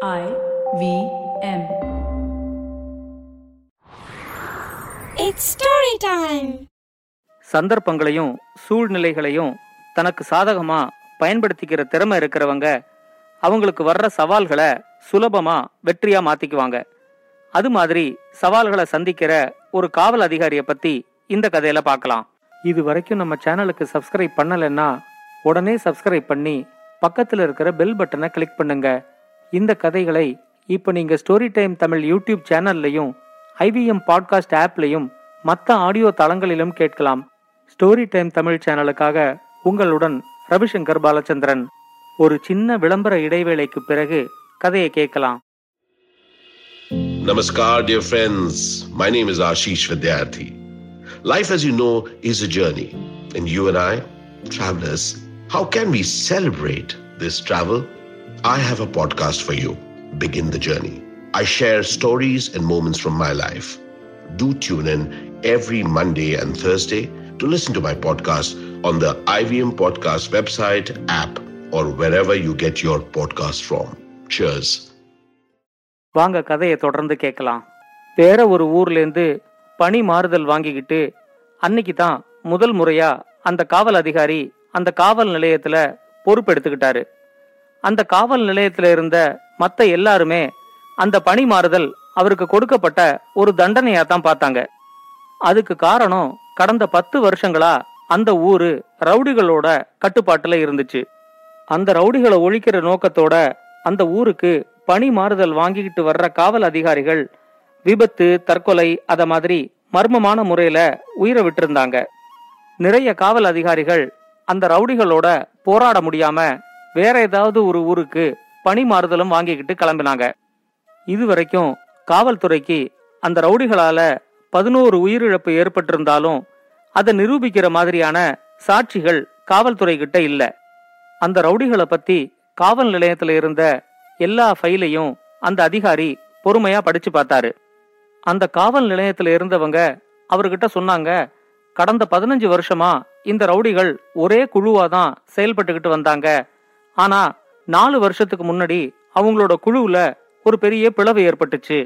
I V M. It's story time. சந்தர்ப்பங்களையும் சூழ்நிலைகளையும் தனக்கு சாதகமா பயன்படுத்திக்கிற திறமை இருக்கிறவங்க அவங்களுக்கு வர்ற சவால்களை சுலபமா வெற்றியா மாத்திக்குவாங்க அது மாதிரி சவால்களை சந்திக்கிற ஒரு காவல் அதிகாரியை பத்தி இந்த கதையில பார்க்கலாம் இது வரைக்கும் நம்ம சேனலுக்கு சப்ஸ்கிரைப் பண்ணலைன்னா உடனே சப்ஸ்கிரைப் பண்ணி பக்கத்துல இருக்கிற பெல் பட்டனை கிளிக் பண்ணுங்க இந்த கதைகளை இப்போ நீங்கள் ஸ்டோரி டைம் தமிழ் யூடியூப் சேனல்லையும் ஐவிஎம் பாட்காஸ்ட் ஆப்லையும் மற்ற ஆடியோ தளங்களிலும் கேட்கலாம் ஸ்டோரி டைம் தமிழ் சேனலுக்காக உங்களுடன் ரவிசங்கர் பாலச்சந்திரன் ஒரு சின்ன விளம்பர இடைவேளைக்கு பிறகு கதையை கேட்கலாம் Namaskar, dear friends. My name is Ashish Vidyarthi. Life, as you know, is a journey. And you and I, travelers, how can we celebrate this travel? I have a podcast for you. Begin the journey. I share stories and moments from my life. Do tune in every Monday and Thursday to listen to my podcast on the IVM Podcast website, app, or wherever you get your podcast from. Cheers. வாங்க கதையை தொடர்ந்து கேட்கலாம் வேற ஒரு ஊர்லேருந்து பணி மாறுதல் வாங்கிக்கிட்டு அன்னைக்கு தான் முதல் முறையா அந்த காவல் அதிகாரி அந்த காவல் நிலையத்துல பொறுப்பெடுத்துக்கிட்டாரு அந்த காவல் நிலையத்தில் இருந்த மத்த எல்லாருமே அந்த பணி மாறுதல் அவருக்கு கொடுக்கப்பட்ட ஒரு தண்டனையா தான் பார்த்தாங்க. அதுக்கு காரணம் கடந்த பத்து வருஷங்களா அந்த ஊரு ரவுடிகளோட கட்டுப்பாட்டுல இருந்துச்சு. அந்த ரவுடிகளை ஒழிக்கிற நோக்கத்தோட அந்த ஊருக்கு பணி மாறுதல் வாங்கிக்கிட்டு வர்ற காவல் அதிகாரிகள் விபத்து தற்கொலை அத மாதிரி மர்மமான முறையில உயிரை விட்டிருந்தாங்க. நிறைய காவல் அதிகாரிகள் அந்த ரவுடிகளோட போராட முடியாம வேற ஏதாவது ஒரு ஊருக்கு பணி மாறுதலும் வாங்கிக்கிட்டு கிளம்பினாங்க. இதுவரைக்கும் காவல்துறைக்கு அந்த ரவுடிகளால பதினோரு உயிரிழப்பு ஏற்பட்டிருந்தாலும் அதை நிரூபிக்கிற மாதிரியான சாட்சிகள் காவல்துறை கிட்ட இல்ல. அந்த ரவுடிகளை பத்தி காவல் நிலையத்துல இருந்த எல்லா ஃபைலையும் அந்த அதிகாரி பொறுமையா படிச்சு பார்த்தாரு. அந்த காவல் நிலையத்துல இருந்தவங்க அவர்கிட்ட சொன்னாங்க கடந்த பதினஞ்சு வருஷமா இந்த ரவுடிகள் ஒரே குழுவா தான் செயல்பட்டுக்கிட்டு வந்தாங்க. ஆனா நாலு வருஷத்துக்கு முன்னாடி அவங்களோட குழுவுல ஒரு பெரிய பிளவு ஏற்பட்டுச்சு.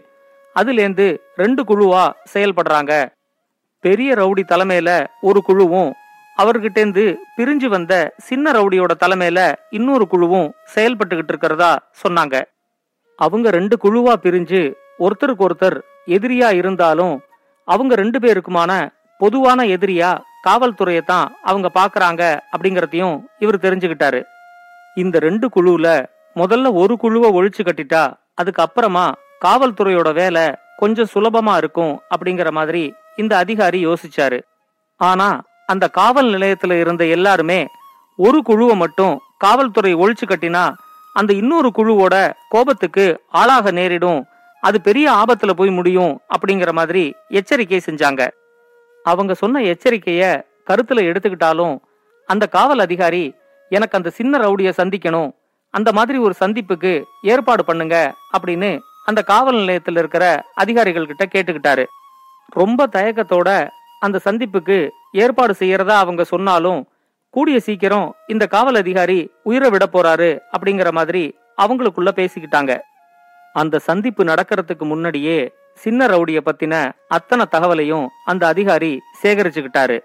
அதுலேருந்து ரெண்டு குழுவா செயல்படுறாங்க. பெரிய ரவுடி தலைமையில ஒரு குழுவும் அவர்கிட்டேந்து பிரிஞ்சு வந்த சின்ன ரவுடியோட தலைமையில இன்னொரு குழுவும் செயல்பட்டுக்கிட்டு இருக்கிறதா சொன்னாங்க. அவங்க ரெண்டு குழுவா பிரிஞ்சு ஒருத்தருக்கு ஒருத்தர் எதிரியா இருந்தாலும் அவங்க ரெண்டு பேருக்குமான பொதுவான எதிரியா காவல்துறையை தான் அவங்க பாக்குறாங்க அப்படிங்கறதையும் இவர் தெரிஞ்சுக்கிட்டாரு. இந்த ரெண்டு குழுவுல முதல்ல ஒரு குழுவை ஒழிச்சு கட்டிட்டா அதுக்கு அப்புறமா காவல்துறையோட வேலை கொஞ்சம் சுலபமா இருக்கும் அப்படிங்கிற மாதிரி இந்த அதிகாரி யோசிச்சாரு. ஆனா அந்த காவல் நிலையத்துல இருந்த எல்லாருமே ஒரு குழுவை மட்டும் காவல்துறை ஒழிச்சு கட்டினா அந்த இன்னொரு குழுவோட கோபத்துக்கு ஆளாக நேரிடும் அது பெரிய ஆபத்துல போய் முடியும் அப்படிங்கிற மாதிரி எச்சரிக்கை செஞ்சாங்க. அவங்க சொன்ன எச்சரிக்கைய கருத்துல எடுத்துக்கிட்டாலும் அந்த காவல் அதிகாரி எனக்கு அந்த சின்ன ரவுடிய சந்திக்கணும். அந்த மாதிரி ஒரு சந்திப்புக்கு ஏற்பாடு பண்ணுங்க அப்படின்னு அந்த காவல் நிலையத்தில் இருக்கிற அதிகாரிகள் கிட்ட கேட்டுக்கிட்டாரு. ரொம்ப தயக்கத்தோட அந்த சந்திப்புக்கு ஏற்பாடு செய்யறதா அவங்க சொன்னாலும் கூடிய சீக்கிரம் இந்த காவல் அதிகாரி உயிரை விட போறாரு அப்படிங்கிற மாதிரி அவங்களுக்குள்ள பேசிக்கிட்டாங்க. அந்த சந்திப்பு நடக்கிறதுக்கு முன்னாடியே சின்ன ரவுடிய பத்தின அத்தனை தகவலையும் அந்த அதிகாரி சேகரிச்சுக்கிட்டாரு.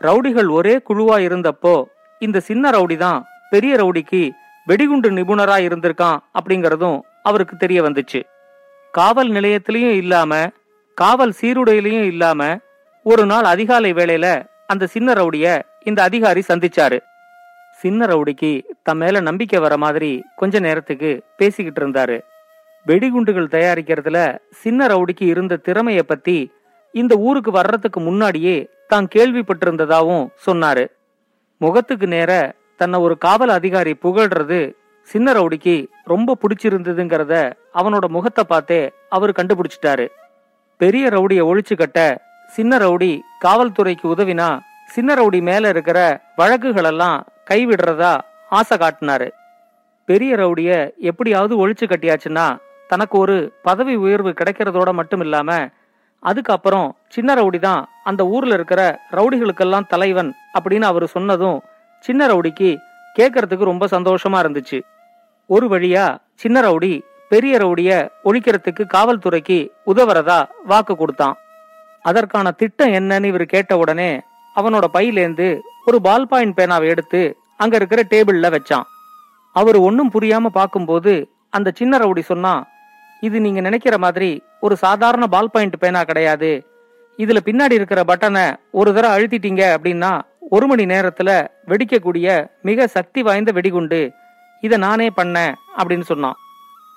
ரவுடிகள் ஒரே குழுவா இருந்தப்போ இந்த சின்ன ரவுடி தான் பெரிய ரவுடிக்கு வெடிகுண்டு நிபுணரா இருந்திருக்கான் அப்படிங்கறதும் அவருக்கு தெரிய வந்துச்சு. காவல் நிலையத்திலையும் இல்லாம காவல் சீருடையிலையும் இல்லாம ஒரு நாள் அதிகாலை வேளையில அந்த சின்ன ரவுடிய இந்த அதிகாரி சந்திச்சாரு. சின்ன ரவுடிக்கு தம் மேல நம்பிக்கை வர மாதிரி கொஞ்ச நேரத்துக்கு பேசிக்கிட்டு இருந்தாரு. வெடிகுண்டுகள் தயாரிக்கிறதுல சின்ன ரவுடிக்கு இருந்த திறமைய பத்தி இந்த ஊருக்கு வர்றதுக்கு முன்னாடியே தான் கேள்விப்பட்டிருந்ததாவும் சொன்னாரு. முகத்துக்கு நேர தன்னை ஒரு காவல் அதிகாரி புகழ்றது சின்ன ரவுடிக்கு ரொம்ப பிடிச்சிருந்ததுங்கிறத அவனோட முகத்தை பார்த்தே அவர் கண்டுபிடிச்சிட்டாரு. பெரிய ரவுடிய ஒழிச்சு கட்ட சின்ன ரவுடி காவல்துறைக்கு உதவினா சின்ன ரவுடி மேல இருக்கிற வழக்குகளெல்லாம் கைவிடுறதா ஆசை காட்டினாரு. பெரிய ரவுடிய எப்படியாவது ஒழிச்சு கட்டியாச்சுன்னா தனக்கு ஒரு பதவி உயர்வு கிடைக்கிறதோட மட்டும் இல்லாம அதுக்கப்புறம் சின்ன ரவுடி தான் அந்த ஊர்ல இருக்கிற ரவுடிகளுக்கெல்லாம் தலைவன் அப்படின்னு அவர் சொன்னதும் சின்ன ரவுடிக்கு கேட்கறதுக்கு ரொம்ப சந்தோஷமா இருந்துச்சு. ஒரு வழியா சின்ன ரவுடி பெரிய ரவுடிய ஒழிக்கிறதுக்கு காவல்துறைக்கு உதவுறதா வாக்கு கொடுத்தான். அதற்கான திட்டம் என்னன்னு இவர் கேட்ட உடனே அவனோட பையிலேந்து ஒரு பால் பாயிண்ட் பேனாவை எடுத்து அங்க இருக்கிற டேபிள்ல வச்சான். அவர் ஒன்னும் புரியாம பார்க்கும்போது அந்த சின்ன ரவுடி சொன்னா இது நீங்க நினைக்கிற மாதிரி ஒரு சாதாரண பால் பாயிண்ட் பேனா கிடையாது. இதுல பின்னாடி இருக்கிற பட்டனை ஒரு தடவை அழுத்திட்டீங்க அப்படின்னா ஒரு மணி நேரத்துல வெடிக்கக்கூடிய மிக சக்தி வாய்ந்த வெடிகுண்டு. இதை நானே பண்ணேன் அப்படின்னு சொன்னான்.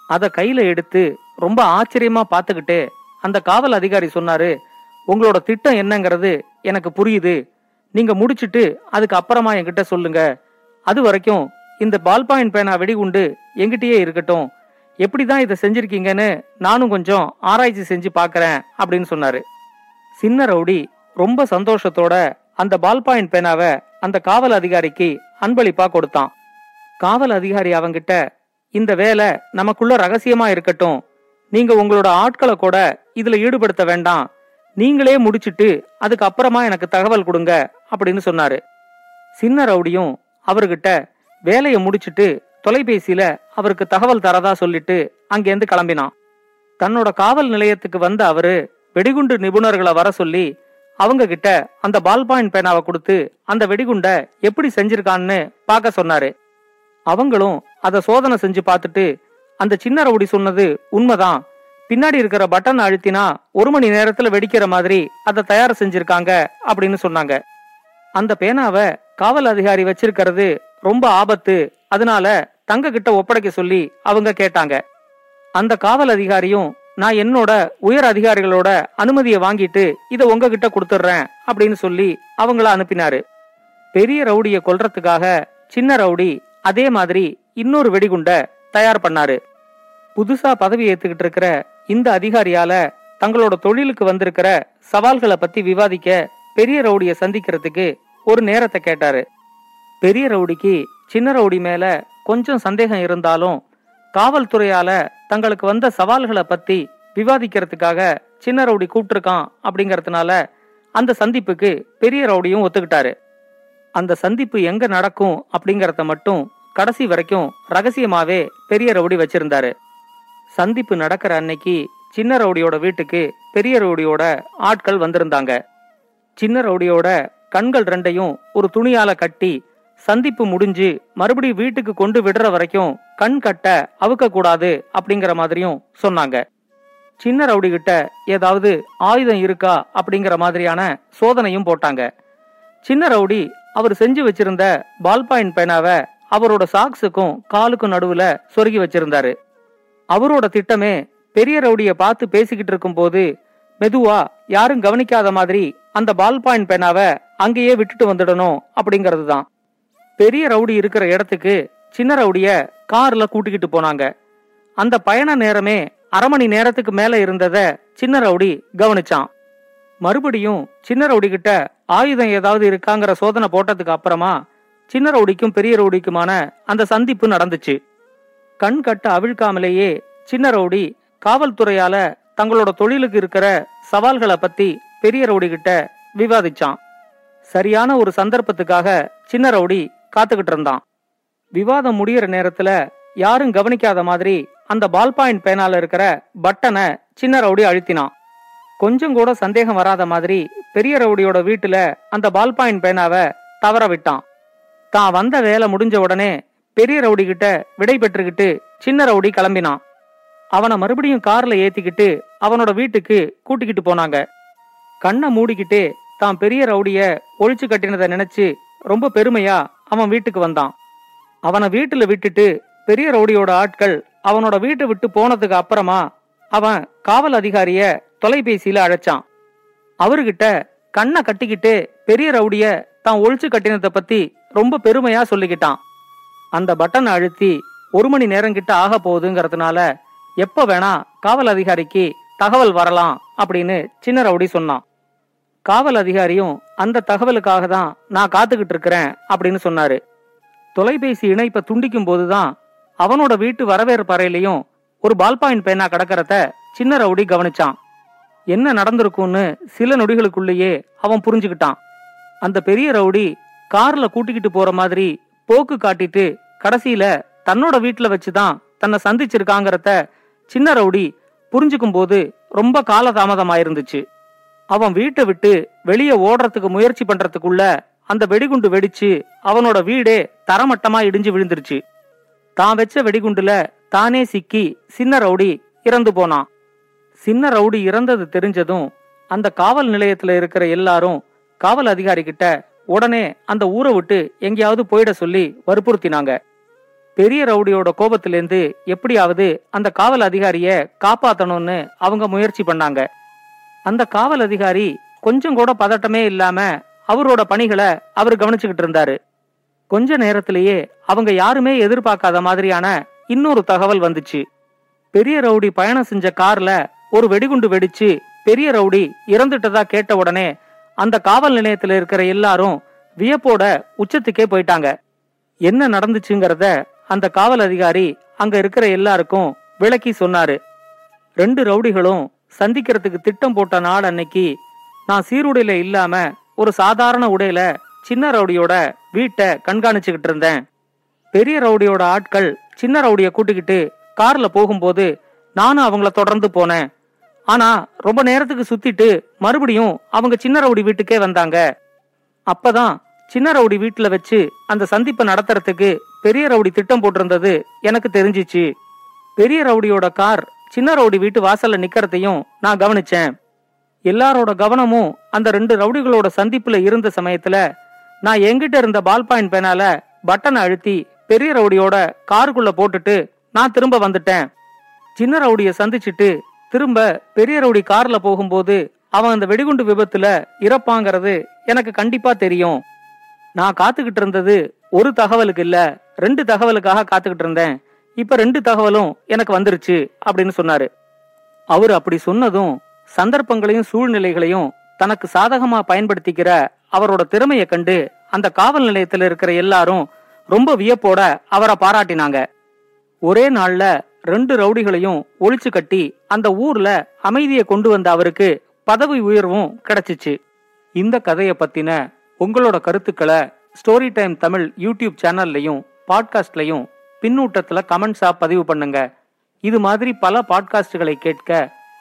அதை கையில எடுத்து ரொம்ப ஆச்சரியமா பார்த்துக்கிட்டு அந்த காவல் அதிகாரி சொன்னாரு உங்களோட திட்டம் என்னங்கிறது எனக்கு புரியுது. நீங்க முடிச்சிட்டு அதுக்கு அப்புறமா என்கிட்ட சொல்லுங்க. அது வரைக்கும் இந்த பால் பாயிண்ட் பேனா வெடிகுண்டு எங்கிட்டயே இருக்கட்டும். எப்படி தான் இதை செஞ்சிருக்கீங்கன்னு நானும் கொஞ்சம் ஆராய்ச்சி செஞ்சு பார்க்குறேன் அப்படின்னு சொன்னாரு. சின்ன ரவுடி ரொம்ப சந்தோஷத்தோட அந்த பால் பாயிண்ட் பேனாவை அந்த காவல் அதிகாரிக்கு அன்பளிப்பா கொடுத்தான். காவல் அதிகாரி அவங்கிட்ட இந்த வேலை நமக்குள்ள ரகசியமா இருக்கட்டும். நீங்க உங்களோட ஆட்களை கூட இதுல ஈடுபடுத்த வேண்டாம். நீங்களே முடிச்சிட்டு அதுக்கு அப்புறமா எனக்கு தகவல் கொடுங்க அப்படின்னு சொன்னாரு. சின்ன ரவுடியும் அவர்கிட்ட வேலையை முடிச்சிட்டு தொலைபேசியில அவருக்கு தகவல் தரதா சொல்லிட்டு அங்கேருந்து கிளம்பினான். தன்னோட காவல் நிலையத்துக்கு வந்த அவரு வெடிகுண்டு நிபுணர்களை வர சொல்லி அவங்க கிட்ட அந்த பால் பாயிண்ட் பேனாவை கொடுத்து அந்த வெடிகுண்ட எப்படி செஞ்சிருக்கான்னு பார்க்க சொன்னாரு. அவங்களும் அதை சோதனை செஞ்சு பார்த்துட்டு அந்த சின்ன ரவுடி சொன்னது உண்மைதான். பின்னாடி இருக்கிற பட்டன் அழுத்தினா ஒரு மணி நேரத்துல வெடிக்கிற மாதிரி அதை தயார் செஞ்சிருக்காங்க அப்படின்னு சொன்னாங்க. அந்த பேனாவை காவல் அதிகாரி வச்சிருக்கிறது ரொம்ப ஆபத்து. அதனால தங்க கிட்ட ஒப்படைக்க சொல்லி அவங்க கேட்டாங்க. அந்த காவல் அதிகாரியும் நான் என்னோட உயர் அதிகாரிகளோட அனுமதியை வாங்கிட்டு இதை உங்ககிட்ட கொடுத்துட்றேன் அப்படின்னு சொல்லி அவங்கள அனுப்பினாரு. பெரிய ரவுடிய கொல்றதுக்காக சின்ன ரவுடி அதே மாதிரி இன்னொரு வெடிகுண்ட தயார் பண்ணாரு. புதுசா பதவி ஏத்துக்கிட்டு இருக்கிற இந்த அதிகாரியால தங்களோட தொழிலுக்கு வந்திருக்கிற சவால்களை பத்தி விவாதிக்க பெரிய ரவுடிய சந்திக்கிறதுக்கு ஒரு நேரத்தை கேட்டாரு. பெரிய ரவுடிக்கு சின்ன ரவுடி மேல கொஞ்சம் சந்தேகம் இருந்தாலும் காவல்துறையால தங்களுக்கு வந்த சவால்களை பத்தி விவாதிக்கிறதுக்காக சின்ன ரவுடி கூப்பிட்டுருக்கான் அப்படிங்கறதுனால அந்த சந்திப்புக்கு பெரிய ரவுடியும் ஒத்துக்கிட்டாரு. அந்த சந்திப்பு எங்க நடக்கும் அப்படிங்கறத மட்டும் கடைசி வரைக்கும் ரகசியமாவே பெரிய ரவுடி வச்சிருந்தாரு. சந்திப்பு நடக்கிற அன்னைக்கு சின்ன ரவுடியோட வீட்டுக்கு பெரிய ரவுடியோட ஆட்கள் வந்திருந்தாங்க. சின்ன ரவுடியோட கண்கள் ரெண்டையும் ஒரு துணியால கட்டி சந்திப்பு முடிஞ்சு மறுபடி வீட்டுக்கு கொண்டு விடுற வரைக்கும் கண் கட்ட அவுக்க கூடாது அப்படிங்கிற மாதிரியும் சொன்னாங்க. சின்ன ரவுடி கிட்ட ஏதாவது ஆயுதம் இருக்கா அப்படிங்கிற மாதிரியான சோதனையும் போட்டாங்க. சின்ன ரவுடி அவர் செஞ்சு வச்சிருந்த பால் பாயிண்ட் பேனாவை அவரோட சாக்ஸுக்கும் காலுக்கும் நடுவுல சொருகி வச்சிருந்தாரு. அவரோட திட்டமே பெரிய ரவுடிய பார்த்து பேசிக்கிட்டு இருக்கும்போது மெதுவா யாரும் கவனிக்காத மாதிரி அந்த பால் பாயிண்ட் பேனாவை அங்கேயே விட்டுட்டு வந்துடணும் அப்படிங்கிறது தான் பெரிய ரவுடி இருக்கிற இடத்துக்கு சின்ன ரவுடிய கார்ல கூட்டிக்கிட்டு போனாங்க. அந்த பயண நேரமே அரை மணி நேரத்துக்கு மேல இருந்தத சின்ன ரவுடி கவனிச்சான். மறுபடியும் சின்ன ரவுடி கிட்ட ஆயுதம் ஏதாவது இருக்காங்கிற சோதனை போட்டதுக்கு அப்புறமா சின்ன ரவுடிக்கும் பெரிய ரவுடிக்குமான அந்த சந்திப்பு நடந்துச்சு. கண் கட்ட அவிழ்க்காமலேயே சின்ன ரவுடி காவல்துறையால தங்களோட தொழிலுக்கு இருக்கிற சவால்களை பத்தி பெரிய ரவுடி கிட்ட விவாதிச்சான். சரியான ஒரு சந்தர்ப்பத்துக்காக சின்ன ரவுடி காத்துக்கிட்டு இருந்தான் விவாதம் முடியிற நேரத்துல யாரும் கவனிக்காத மாதிரி அந்த பால் பாயிண்ட் பேனால இருக்கிற பட்டனை சின்ன ரவுடி அழுத்தினான். கொஞ்சம் கூட சந்தேகம் வராத மாதிரி பெரிய ரவுடியோட வீட்டுல அந்த பால் பாயிண்ட் பேனாவை தவற விட்டான். தான் வந்த வேலை முடிஞ்ச உடனே பெரிய ரவுடி கிட்ட விடை பெற்றுக்கிட்டு சின்ன ரவுடி கிளம்பினான். அவனை மறுபடியும் கார்ல ஏத்திக்கிட்டு அவனோட வீட்டுக்கு கூட்டிக்கிட்டு போனாங்க. கண்ணை மூடிக்கிட்டு தான் பெரிய ரவுடிய ஒழிச்சு கட்டினதை நினைச்சு ரொம்ப பெருமையா அவன் வீட்டுக்கு வந்தான். அவனை வீட்டுல விட்டுட்டு பெரிய ரவுடியோட ஆட்கள் அவனோட வீட்டை விட்டு போனதுக்கு அப்புறமா அவன் காவல் அதிகாரிய தொலைபேசியில அழைச்சான். அவர்கிட்ட கண்ணை கட்டிக்கிட்டு பெரிய ரவுடிய தான் ஒழிச்சு கட்டினதை பத்தி ரொம்ப பெருமையா சொல்லிக்கிட்டான். அந்த பட்டனை அழுத்தி ஒரு மணி நேரம் கிட்ட ஆக போகுதுங்கிறதுனால எப்ப வேணா காவல் அதிகாரிக்கு தகவல் வரலாம் அப்படின்னு சின்ன ரவுடி சொன்னான். காவல் அதிகாரியும் அந்த தகவலுக்காக தான் நான் காத்துக்கிட்டு இருக்கிறேன் அப்படின்னு சொன்னாரு. தொலைபேசி இணைப்பை துண்டிக்கும் போதுதான் அவனோட வீட்டு வரவேற்பு அறையிலையும் ஒரு பால் பாயிண்ட் பேனா கிடக்கிறத சின்ன ரவுடி கவனிச்சான். என்ன நடந்திருக்கும்னு சில நொடிகளுக்குள்ளேயே அவன் புரிஞ்சுக்கிட்டான். அந்த பெரிய ரவுடி கார்ல கூட்டிக்கிட்டு போற மாதிரி போக்கு காட்டிட்டு கடைசியில தன்னோட வீட்டுல வச்சுதான் தன்னை சந்திச்சிருக்காங்கிறத சின்ன ரவுடி புரிஞ்சுக்கும் போது ரொம்ப காலதாமதமாயிருந்துச்சு. அவன் வீட்டை விட்டு வெளியே ஓடுறதுக்கு முயற்சி பண்றதுக்குள்ள அந்த வெடிகுண்டு வெடிச்சு அவனோட வீடே தரமட்டமா இடிஞ்சு விழுந்துருச்சு. தான் வச்ச வெடிகுண்டுல தானே சிக்கி சின்ன ரவுடி இறந்து போனான். சின்ன ரவுடி இறந்தது தெரிஞ்சதும் அந்த காவல் நிலையத்துல இருக்கிற எல்லாரும் காவல் அதிகாரி கிட்ட உடனே அந்த ஊரை விட்டு எங்கேயாவது போயிட சொல்லி வற்புறுத்தினாங்க. பெரிய ரவுடியோட கோபத்திலேருந்து எப்படியாவது அந்த காவல் அதிகாரிய காப்பாத்தணும்னு அவங்க முயற்சி பண்ணாங்க. அந்த காவல் அதிகாரி கொஞ்சம் கூட பதட்டமே இல்லாம அவரோட பணிகளை அவர் கவனிச்சுக்கிட்டு இருந்தாரு. கொஞ்ச நேரத்திலேயே அவங்க யாருமே எதிர்பார்க்காத மாதிரியான இன்னொரு தகவல் வந்துச்சு. பெரிய ரவுடி பயணம் செஞ்ச கார்ல ஒரு வெடிகுண்டு வெடிச்சு பெரிய ரவுடி இறந்துட்டதா கேட்ட உடனே அந்த காவல் நிலையத்துல இருக்கிற எல்லாரும் வியப்போட உச்சத்துக்கே போயிட்டாங்க. என்ன நடந்துச்சுங்கிறத அந்த காவல் அதிகாரி அங்க இருக்கிற எல்லாருக்கும் விளக்கி சொன்னாரு. ரெண்டு ரவுடிகளும் சந்திக்கிறதுக்கு திட்டம் போட்ட நாள் அன்னைக்கு நான் சீருடையில இல்லாம ஒரு சாதாரண உடையில சின்ன ரவுடியோட வீட்டை கண்காணிச்சுக்கிட்டு இருந்தேன். பெரிய ரவுடியோட ஆட்கள் சின்ன ரவுடிய கூட்டிக்கிட்டு கார்ல போகும்போது நானும் அவங்கள தொடர்ந்து போனேன். ஆனா ரொம்ப நேரத்துக்கு சுத்திட்டு மறுபடியும் அவங்க சின்ன ரவுடி வீட்டுக்கே வந்தாங்க. அப்பதான் சின்ன ரவுடி வீட்டுல வச்சு அந்த சந்திப்பை நடத்துறதுக்கு பெரிய ரவுடி திட்டம் போட்டிருந்தது எனக்கு தெரிஞ்சிச்சு. பெரிய ரவுடியோட கார் சின்ன ரவுடி வீட்டு வாசல்ல நிக்கிறதையும் நான் கவனிச்சேன். எல்லாரோட கவனமும் அந்த ரெண்டு ரவுடிகளோட சந்திப்புல இருந்த சமயத்துல நான் எங்கிட்ட இருந்த பால் பாயிண்ட் பேனால பட்டனை அழுத்தி பெரிய ரவுடியோட காருக்குள்ள போட்டுட்டு நான் திரும்ப வந்துட்டேன். சின்ன ரவுடிய சந்திச்சுட்டு திரும்ப பெரிய ரவுடி கார்ல போகும்போது அவன் அந்த வெடிகுண்டு விபத்துல இறப்பாங்கிறது எனக்கு கண்டிப்பா தெரியும். நான் காத்துக்கிட்டு இருந்தது ஒரு தகவலுக்கு இல்ல ரெண்டு தகவலுக்காக காத்துக்கிட்டு இருந்தேன். இப்ப ரெண்டு தகவலும் எனக்கு வந்துருச்சு அப்படின்னு சொன்னாரு. அவர் அப்படி சொன்னதும் சந்தர்ப்பங்களையும் சூழ்நிலைகளையும் தனக்கு சாதகமா பயன்படுத்திக்கிற அவரோட திறமையை கண்டு அந்த காவல் நிலையத்தில் இருக்கிற எல்லாரும் ரொம்ப வியப்போட அவரை பாராட்டினாங்க. ஒரே நாள்ல ரெண்டு ரவுடிகளையும் ஒழிச்சு கட்டி அந்த ஊர்ல அமைதியை கொண்டு வந்த அவருக்கு பதவி உயர்வும் கிடைச்சிச்சு. இந்த கதையை பத்தின உங்களோட கருத்துக்களை ஸ்டோரி டைம் தமிழ் யூடியூப் சேனல்லையும் பாட்காஸ்ட்லையும் பின்னூட்டத்தில் கமெண்ட்ஸா பதிவு பண்ணுங்க இது மாதிரி பல பாட்காஸ்டுகளை கேட்க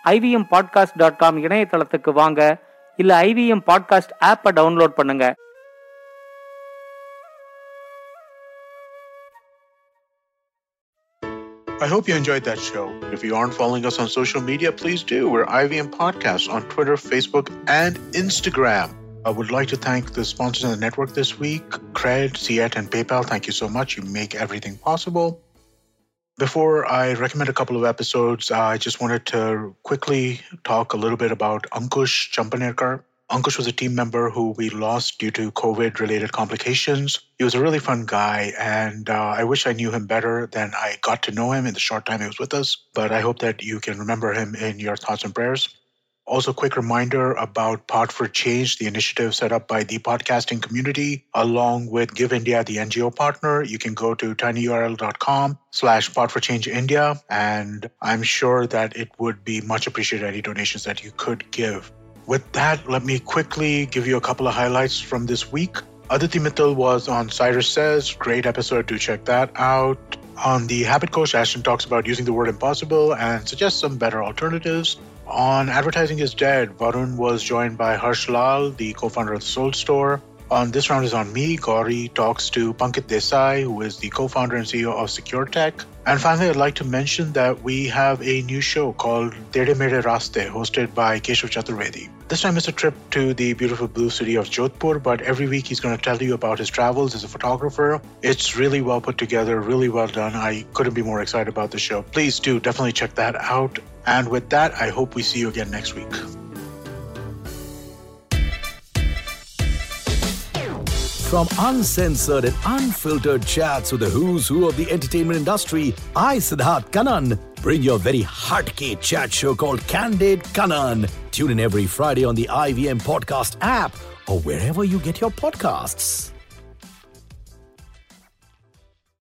ஐவிஎம் பாட்காஸ்ட் டாட் காம் இணையதளத்துக்கு வாங்க இல்ல ஐவிஎம் பாட்காஸ்ட் ஆப்பை டவுன்லோட் பண்ணுங்க I hope you enjoyed that show. If you aren't following us on social media, please do. We're IVM Podcasts on Twitter, Facebook, and Instagram. I would like to thank the sponsors of the network this week Cred, Ciet, and PayPal. Thank you so much. You make everything possible. Before I recommend a couple of episodes, uh, I just wanted to quickly talk a little bit about Ankush Champanerkar. Ankush was a team member who we lost due to COVID related complications. He was a really fun guy, and uh, I wish I knew him better than I got to know him in the short time he was with us. But I hope that you can remember him in your thoughts and prayers. Also, quick reminder about Pod for Change, the initiative set up by the podcasting community, along with Give India, the NGO partner. You can go to tinyurl.com slash for Change India, and I'm sure that it would be much appreciated any donations that you could give. With that, let me quickly give you a couple of highlights from this week. Aditi Mittal was on Cyrus Says. Great episode. Do check that out. On the Habit Coach, Ashton talks about using the word impossible and suggests some better alternatives. On Advertising is Dead, Varun was joined by Harsh Lal, the co founder of the Soul Store. On This Round is on Me, Gauri talks to Pankit Desai, who is the co founder and CEO of Secure Tech. And finally, I'd like to mention that we have a new show called Tere Mere Raste, hosted by Keshav Chaturvedi. This time it's a trip to the beautiful blue city of Jodhpur, but every week he's going to tell you about his travels as a photographer. It's really well put together, really well done. I couldn't be more excited about the show. Please do definitely check that out. And with that, I hope we see you again next week. From uncensored and unfiltered chats with the who's who of the entertainment industry, I, Siddharth Kanan, bring your very hardcore chat show called Candid Kanan. Tune in every Friday on the IVM Podcast app or wherever you get your podcasts.